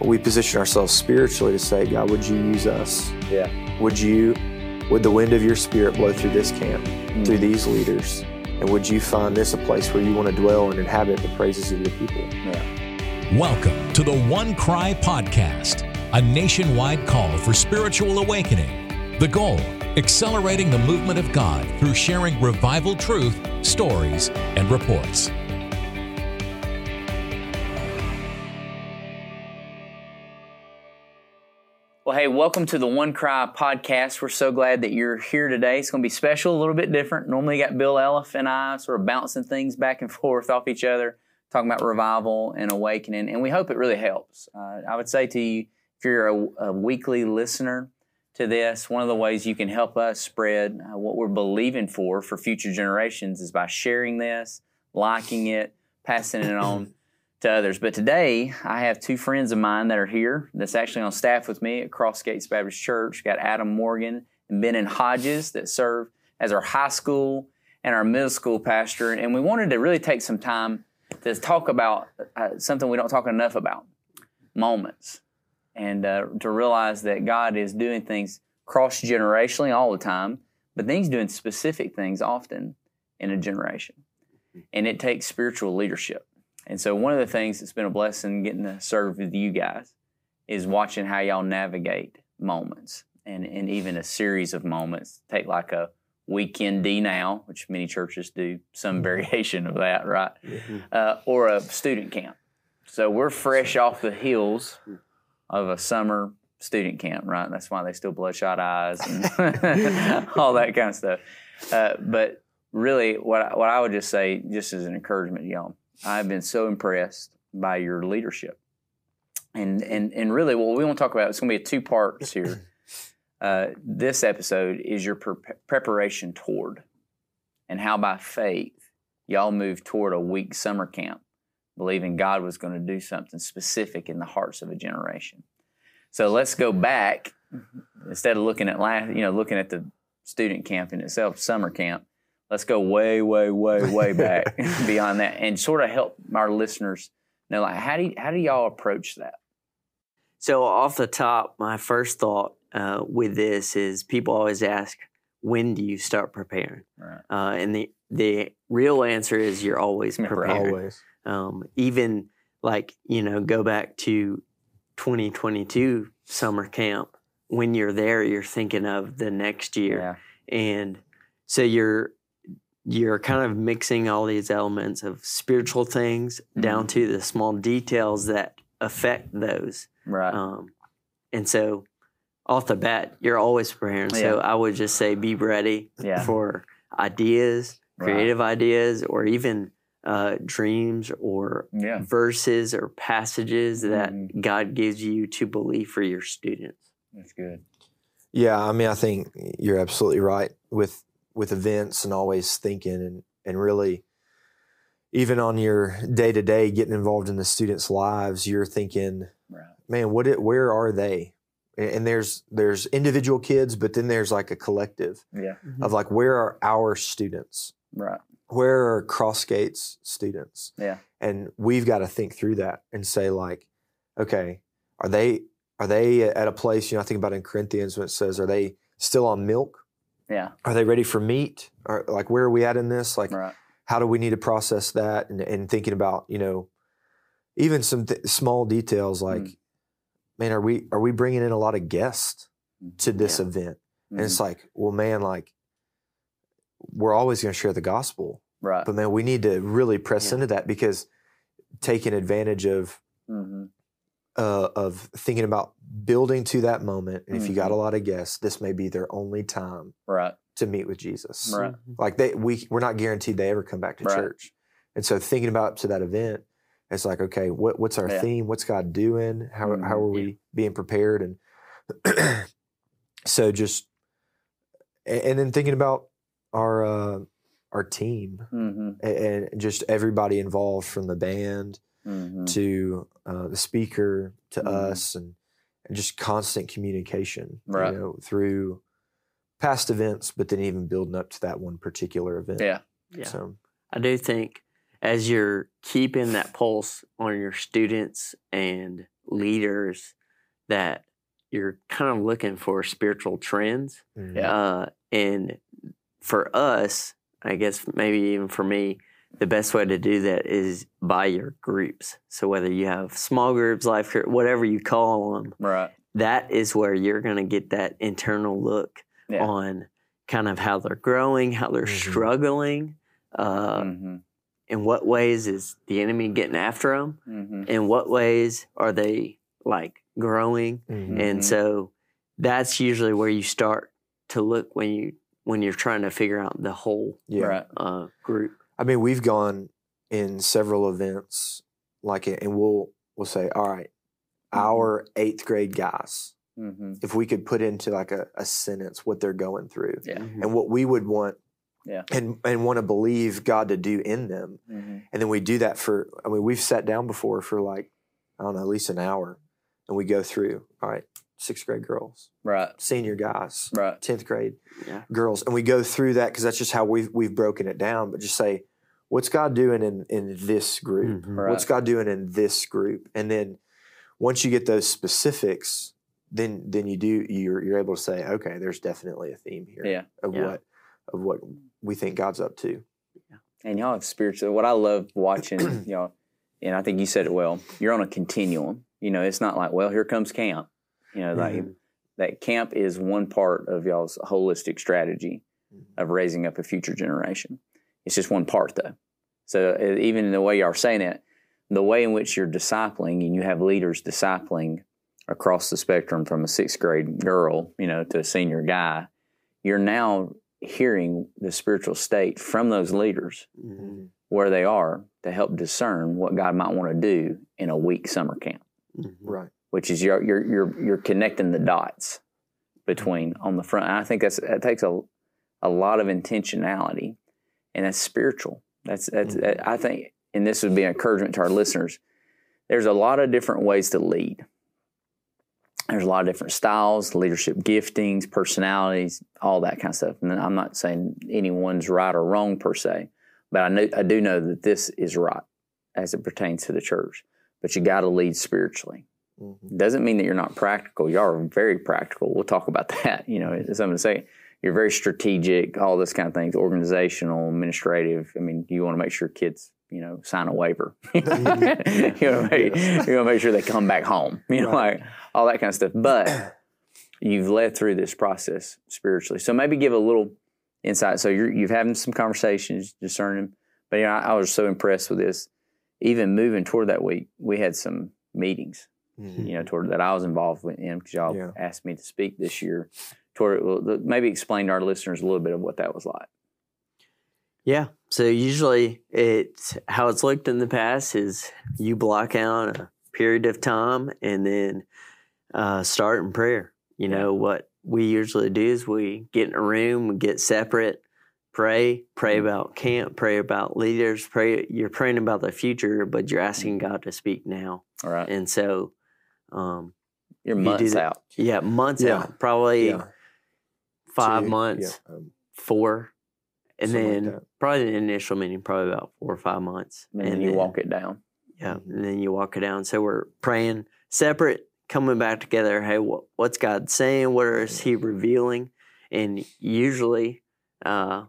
we position ourselves spiritually to say, God, would you use us? Yeah. Would you, would the wind of your spirit blow through this camp, Mm. through these leaders? And would you find this a place where you want to dwell and inhabit the praises of your people? Yeah. Welcome to the OneCry Podcast, a nationwide call for spiritual awakening. The goal accelerating the movement of God through sharing revival truth, stories, and reports. Well, hey, welcome to the OneCry podcast. We're so glad that you're here today. It's going to be special, a little bit different. Normally, got Bill Elliff and I sort of bouncing things back and forth off each other, talking about revival and awakening, and we hope it really helps. Uh, I would say to you, if you're a, a, weekly listener to this, one of the ways you can help us spread uh, what we're believing for for future generations is by sharing this, liking it, passing it on to others. But today, I have two friends of mine that are here that's actually on staff with me at Crossgates Baptist Church. Got Adam Morgan and Ben Hodges that serve as our high school and our middle school pastor. And we wanted to really take some time to talk about uh, something we don't talk enough about moments. And uh, to realize that God is doing things cross generationally all the time, but then He's doing specific things often in a generation. And it takes spiritual leadership. And so one of the things that's been a blessing getting to serve with you guys is watching how y'all navigate moments and, and even a series of moments. Take like a weekend D now, which many churches do some variation of that, right? Mm-hmm. Uh, or a student camp. So we're fresh off the heels of a summer student camp, right? That's why they still bloodshot eyes and all that kind of stuff. Uh, but really, what I, what I would just say, just as an encouragement, y'all, I've been so impressed by your leadership. And and and really, what we want to talk about it's going to be two parts here. Uh, this episode is your pre- preparation toward, and how by faith y'all moved toward a week summer camp, believing God was going to do something specific in the hearts of a generation. So let's go back instead of looking at last, you know, looking at the student camp in itself, summer camp let's go way, way, way, way back beyond that, and sort of help our listeners know, like, how do you, how do y'all approach that? So off the top, my first thought uh, with this is people always ask, when do you start preparing? Right. Uh, and the the real answer is you're always Right. prepared. Always. Um, even like you know, go back to 2022 summer camp. When you're there, you're thinking of the next year, and so you're you're kind of mixing all these elements of spiritual things down to the small details that affect those. right. Um, and so, off the bat, you're always preparing. Yeah. So I would just say be ready Yeah. for ideas, Right. creative ideas, or even uh, dreams or yeah. verses or passages that Mhm. God gives you to believe for your students. That's good. Yeah, I mean, I think you're absolutely right with with events and always thinking and and really even on your day to day getting involved in the students' lives, you're thinking, Right. man, what it, where are they? And and there's there's individual kids, but then there's like a collective Yeah. of like where are our students? Right. Where are Crossgates students? Yeah. And we've got to think through that and say like, okay, are they are they at a place? You know, I think about in Corinthians when it says, are they still on milk? Yeah. Are they ready for meat? Or like where are we at in this? Like Right. how do we need to process that? And, and thinking about you know, even some th- small details like, Mm. man, are we are we bringing in a lot of guests to this Yeah. event? Mhm. And it's like, well, man, like we're always going to share the gospel, right. but man, we need to really press Yeah. into that because taking advantage of hmm uh, of thinking about building to that moment, and if you got a lot of guests, this may be their only time Right. to meet with Jesus. Right. Like they, we we're not guaranteed they ever come back to Right. church, and so thinking about to that event, it's like, okay, what what's our Yeah. theme? What's God doing? How Mhm. how are we being prepared? And so just and then thinking about our uh, our team hmm a- and just everybody involved from the band hmm to uh, the speaker to Mhm. us and, and just constant communication Right. you know through past events but then even building up to that one particular event Yeah. Yeah. so I do think as you're keeping that pulse on your students and leaders that you're kind of looking for spiritual trends. Mhm. Yeah. Uh, and for us, I guess maybe even for me, the best way to do that is by your groups. So whether you have small groups, life group, whatever you call them, Right. that is where you're going to get that internal look Yeah. on kind of how they're growing, how they're Mhm. struggling. Uh, mm-hmm. in what ways is the enemy getting after them? Mm-hmm. In what ways are they like growing? Mhm. And Mhm. so that's usually where you start to look when you when you're trying to figure out the whole Yeah. Uh, group. I mean, we've gone in several events like it, and we'll we'll say, all right, our eighth grade guys, Mm-hmm. if we could put into like a, a sentence what they're going through Yeah. and what we would want Yeah. and and want to believe God to do in them. Mm-hmm. And then we do that for I mean, we've sat down before for like, I don't know, at least an hour and we go through, all right, sixth grade girls, Right. senior guys, Right. tenth grade Yeah. girls, and we go through that because that's just how we've we've broken it down. But just say, what's God doing in in this group? Mhm. Right. What's God doing in this group? And then once you get those specifics, then then you do you're you're able to say, okay, there's definitely a theme here Yeah. of Yeah. what of what we think God's up to. Yeah. And y'all have spiritual. What I love watching y'all, and I think you said it well. You're on a continuum. You know, it's not like, well, here comes camp. You know, like Mhm. that camp is one part of y'all's holistic strategy of raising up a future generation. It's just one part, though. So even in the way y'all are saying it, the way in which you're discipling, and you have leaders discipling across the spectrum from a sixth grade girl, you know, to a senior guy, you're now hearing the spiritual state from those leaders Mhm. where they are to help discern what God might want to do in a week summer camp, Mhm. Right. Which is you're you're you're, you're connecting the dots between on the front. And I think that's that takes a a lot of intentionality, and that's spiritual. That's that's Mhm. I think, and this would be an encouragement to our listeners. There's a lot of different ways to lead. There's a lot of different styles, leadership giftings, personalities, all that kind of stuff. And I'm not saying anyone's right or wrong per se, but I know I do know that this is right as it pertains to the church. But you got to lead spiritually. Mhm. Doesn't mean that you're not practical. You are very practical. We'll talk about that. You know, I'm going to say, you're very strategic, all this kind of things, organizational, administrative. I mean, you want to make sure kids, you know, sign a waiver. you want to make, you make sure they come back home. You know, Right. like all that kind of stuff. But you've led through this process spiritually. So maybe give a little insight. So you're you've having some conversations, discerning. But you know, I, I was so impressed with this. Even moving toward that week, we had some meetings Mhm. you know, toward that I was involved with in because y'all Yeah. asked me to speak this year. Toward well, maybe explain to our listeners a little bit of what that was like. Yeah. So usually it's how it's looked in the past is you block out a period of time and then uh, start in prayer. You know, what we usually do is we get in a room, we get separate, pray, pray about camp, pray about leaders, pray you're praying about the future, but you're asking God to speak now. All right, And so um you're you months that- out. yeah, months Yeah. out, probably Yeah. five Two- months Yeah. Um, four, and Something like then probably the initial meeting, probably about four or five months, And then you walk it down. Yeah, and then you walk it down. So we're praying separate, coming back together. Hey, what, what's God saying? What is He revealing? And usually, uh,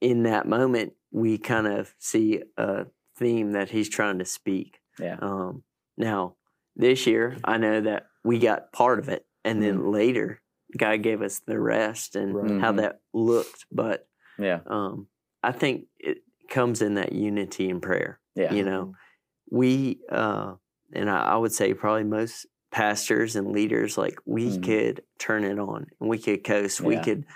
in that moment, we kind of see a theme that He's trying to speak. Yeah. Um, now, this year, I know that we got part of it, and then later, God gave us the rest and Right. how Mhm. that looked. But Yeah, um, I think it comes in that unity in prayer. yeah, You know, we, uh, and I, I would say probably most pastors and leaders, like we Mhm. could turn it on and we could coast. We could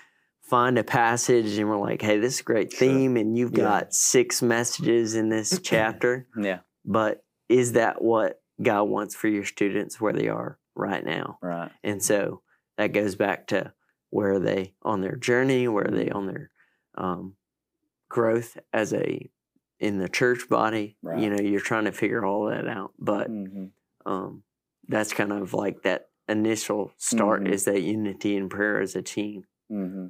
find a passage and we're like, hey, this is a great Sure. theme, and you've Yeah. got six messages in this chapter. yeah. But is that what God wants for your students where they are right now? Right. And so that goes back to where are they on their journey? Where are they on their um, growth as a in the church body? Right. You know, you're trying to figure all that out. But hmm um, that's kind of like that initial start Mhm. is that unity in prayer as a team. hmm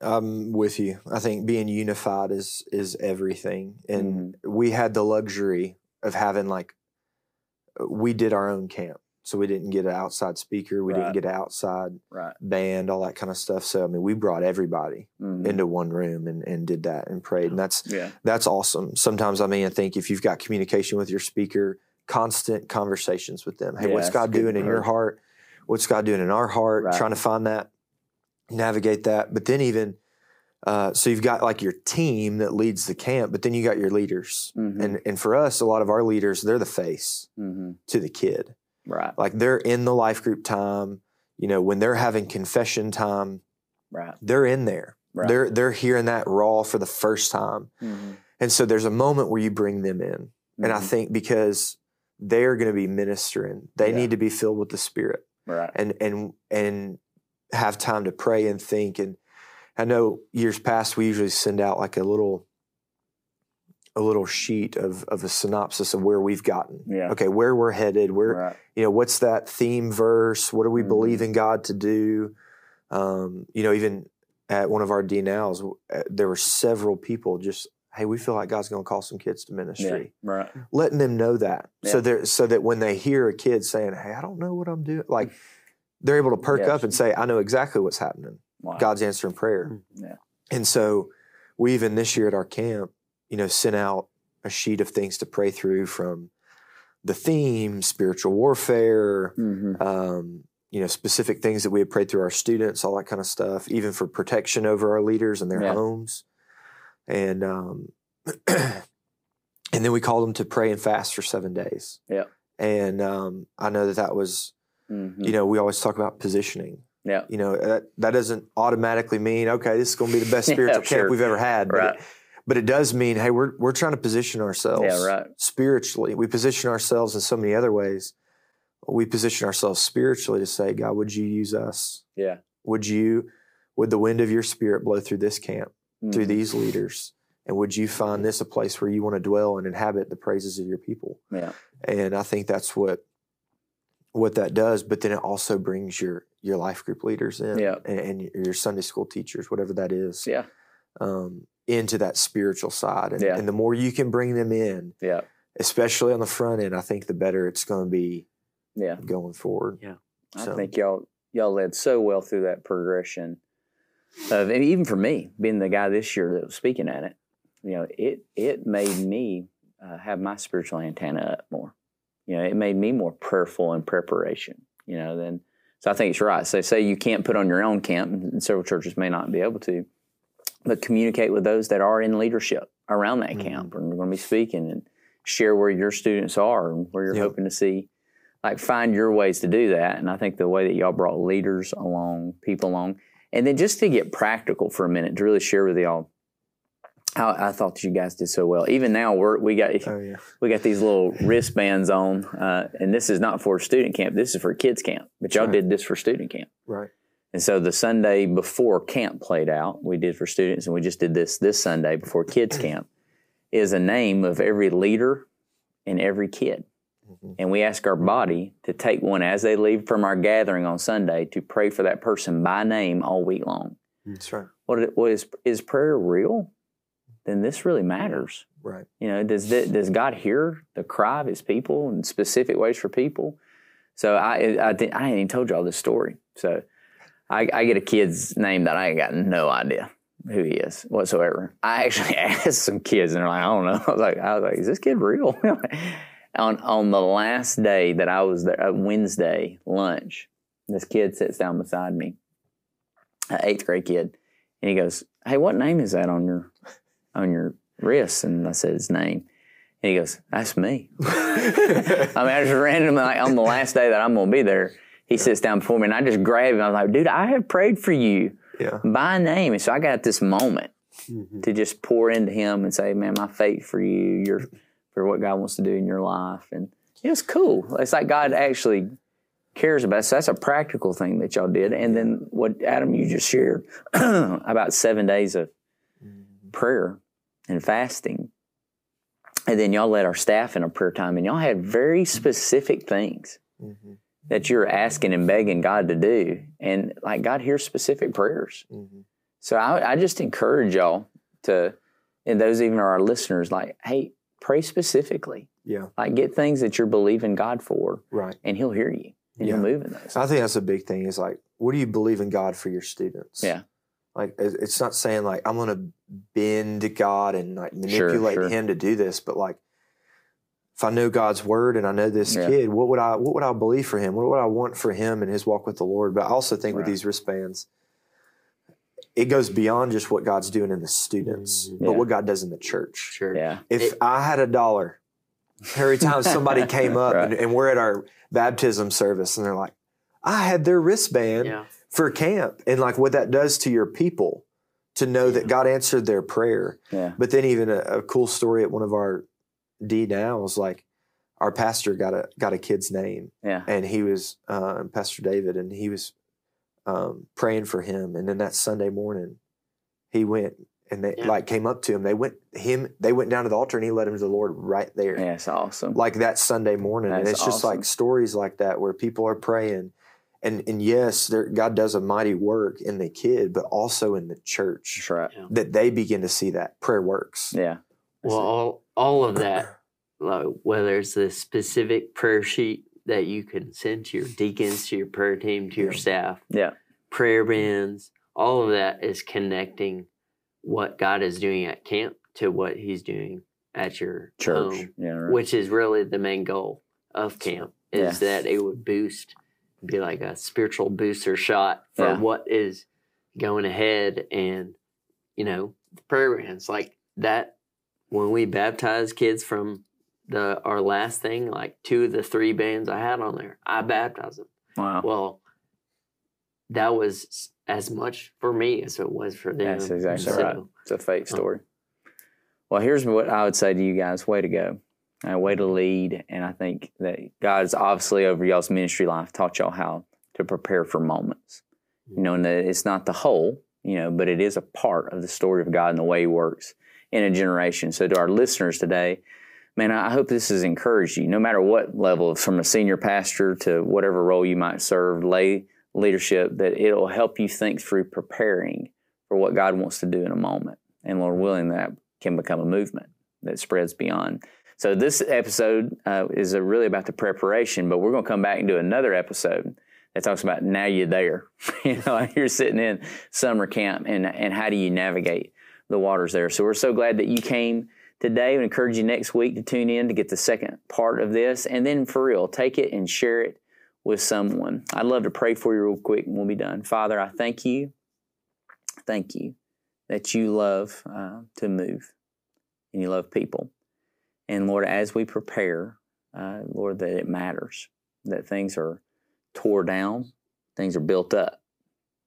I'm with you. I think being unified is is everything, and we had the luxury of having like we did our own camp. So we didn't get an outside speaker, we Right. didn't get an outside Right. band, all that kind of stuff. So I mean, we brought everybody Mhm. into one room and, and did that and prayed. And that's Yeah. that's awesome. Sometimes I mean, I think if you've got communication with your speaker, constant conversations with them. Hey, Yeah, what's God doing in your heart? What's God doing in our heart? Right. Trying to find that, navigate that. But then even uh, so, you've got like your team that leads the camp, but then you got your leaders. Mhm. And and for us, a lot of our leaders, they're the face Mhm. to the kid. Right. Like they're in the life group time. You know, when they're having confession time, Right. they're in there. Right. They're they're hearing that raw for the first time. Mhm. And so there's a moment where you bring them in. And I Mhm. think because they're going to be ministering, they Yeah. need to be filled with the Spirit Right. and and and have time to pray and think. And I know years past we usually send out like a little a little sheet of of a synopsis of where we've gotten. Yeah. Okay, where we're headed, where Right. you know what's that theme verse what do we Mhm. believe in god to do um, you know even at one of our dnls uh, there were several people just hey we feel like god's going to call some kids to Yeah. ministry Right. letting them know that so Yeah. they so that when they hear a kid saying hey i don't know what i'm doing like they're able to perk Yeah. up and say i know exactly what's happening Wow. god's answering prayer Yeah. and so we even this year at our camp you know sent out a sheet of things to pray through from the theme spiritual warfare Mhm. um, you know, specific things that we had prayed through our students, all that kind of stuff, even for protection over our leaders and their Yeah. homes. And um, and then we called them to pray and fast for seven days. Yeah. And um, I know that that was, Mhm. you know, we always talk about positioning. Yeah. You know, that, that doesn't automatically mean, okay, this is going to be the best Yeah, spiritual sure. camp we've ever had. But, Right. it, but it does mean, hey, we're, we're trying to position ourselves Yeah. Right. spiritually. We position ourselves in so many other ways. We position ourselves spiritually to say, God, would you use us? Yeah. Would you, would the wind of your spirit blow through this camp, through Mhm. these leaders? And would you find this a place where you want to dwell and inhabit the praises of your people? Yeah. And I think that's what what that does. But then it also brings your your life group leaders in, Yeah. and, and your Sunday school teachers, whatever that is, Yeah. um, into that spiritual side. And, Yeah. and the more you can bring them in, Yeah. especially on the front end, I think the better it's going to be Yeah. going forward. I So- think y'all y'all led so well through that progression of and even for me being the guy this year that was speaking at it you know it it made me uh, have my spiritual antenna up more you know it made me more prayerful in preparation you know then so i think it's right so say you can't put on your own camp and several churches may not be able to but communicate with those that are in leadership around that Mhm. camp and we're going to be speaking and share where your students are and where you're Yep. hoping to see like find your ways to do that and i think the way that y'all brought leaders along people along and then just to get practical for a minute to really share with y'all how i thought you guys did so well even now we're we got Oh yeah, we got these little wristbands on uh, and this is not for student camp this is for kids camp but y'all Right. did this for student camp right. and so the Sunday before camp played out, we did for students, and we just did this this Sunday before kids camp, is a name of every leader and every kid. Mhm. And we ask our body to take one as they leave from our gathering on Sunday to pray for that person by name all week long. That's right. What, it- what is is prayer real? Then this really matters. Right. You know, does th- does God hear the cry of His people in specific ways for people? So I I, think, I ain't even told y'all this story. So I, I get a kid's name that I ain't got no idea who he is whatsoever. I actually asked some kids, and they're like, I don't know. I was like, I was like, is this kid real? on on the last day that I was there, uh, Wednesday lunch, this kid sits down beside me, an eighth grade kid, and he goes, "Hey, what name is that on your on your wrist?" And I said his name, and he goes, "That's me." I mean, I just randomly like, on the last day that I'm going to be there, he sits down before me, and I just grab him. I was like, "Dude, I have prayed for you Yeah. by name," and so I got this moment Mhm. to just pour into him and say, "Man, my faith for you, your for what God wants to do in your life," and it was cool. It's like God actually cares about. So that's a practical thing that y'all did, and then what Adam you just shared about seven days of prayer and fasting, and then y'all led our staff in a prayer time, and y'all had very specific things Mhm. that you're asking and begging God to do, and like God hears specific prayers. Mhm. So I, I just encourage y'all to, and those even are our listeners, like, hey, pray specifically. Yeah. Like get things that you're believing God for, Right. and He'll hear you and Yeah. He'll move in those. I think that's a big thing. Is like, what do you believe in God for your students? Yeah. Like, it's not saying like I'm going to bend to God and like manipulate sure. Him to do this, but like, if I know God's word and I know this Yeah. kid, what would I what would I believe for him? What would I want for him in his walk with the Lord? But I also think with these wristbands, it goes beyond just what God's doing in the students, Mhm. but what God does in the church. Sure. Yeah. If It- I had a dollar, every time somebody came up Right. and, and we're at our baptism service and they're like, I had their wristband Yeah. For camp and like what that does to your people to know that God answered their prayer. Yeah. But then even a, a cool story at one of our D now was like our pastor got a got a kid's name Yeah. and he was uh, Pastor David and he was um, praying for him and then that Sunday morning he went and they Yeah. like came up to him they went him they went down to the altar and he led him to the Lord right there Yeah. It's awesome. like that Sunday morning. and That's it's just like stories like that where people are praying. And and yes, there, God does a mighty work in the kid, but also in the church That's right. that they begin to see that prayer works. Yeah. Well, all all of that, like whether it's the specific prayer sheet that you can send to your deacons, to your prayer team, to your Yeah. staff, Yeah. prayer bands, all of that is connecting what God is doing at camp to what He's doing at your Church. home, Yeah. Right. which is really the main goal of camp. Is Yeah. that it would boost, be like a spiritual booster shot for Yeah. what is going ahead, and you know, the prayer bands like that. When we baptize kids from the our last thing, like two of the three bands I had on there, I baptized them. wow. Well, that was as much for me as it was for them. That's exactly So, right. It's a faith uh, story. Well, here's what I would say to you guys: way to go, uh, way to lead. And I think that God's obviously over y'all's ministry life taught y'all how to prepare for moments. You know, and it's not the whole, you know, but it is a part of the story of God and the way He works in a generation. So, to our listeners today, man, I hope this has encouraged you, no matter what level, from a senior pastor to whatever role you might serve, lay leadership, that it'll help you think through preparing for what God wants to do in a moment. And Lord willing, that can become a movement that spreads beyond. So this episode uh, is really about the preparation, but we're going to come back and do another episode that talks about now you're there. you know, you're sitting in summer camp, and and how do you navigate the waters there? So we're so glad that you came today. We encourage you next week to tune in to get the second part of this, and then for real, take it and share it with someone. I'd love to pray for you real quick, and we'll be done. Father, I thank you, thank you that you love uh, to move and you love people. And Lord, as we prepare, uh, Lord, that it matters, that things are tore down, things are built up,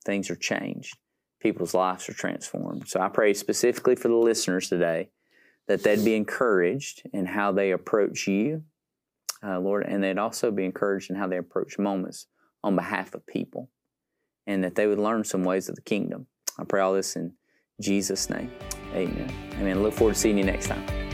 things are changed, people's lives are transformed. So I pray specifically for the listeners today that they'd be encouraged in how they approach you, uh, Lord, and they'd also be encouraged in how they approach moments on behalf of people, and that they would learn some ways of the kingdom. I pray all this in Jesus' name. Amen. Amen. Look forward to seeing you next time.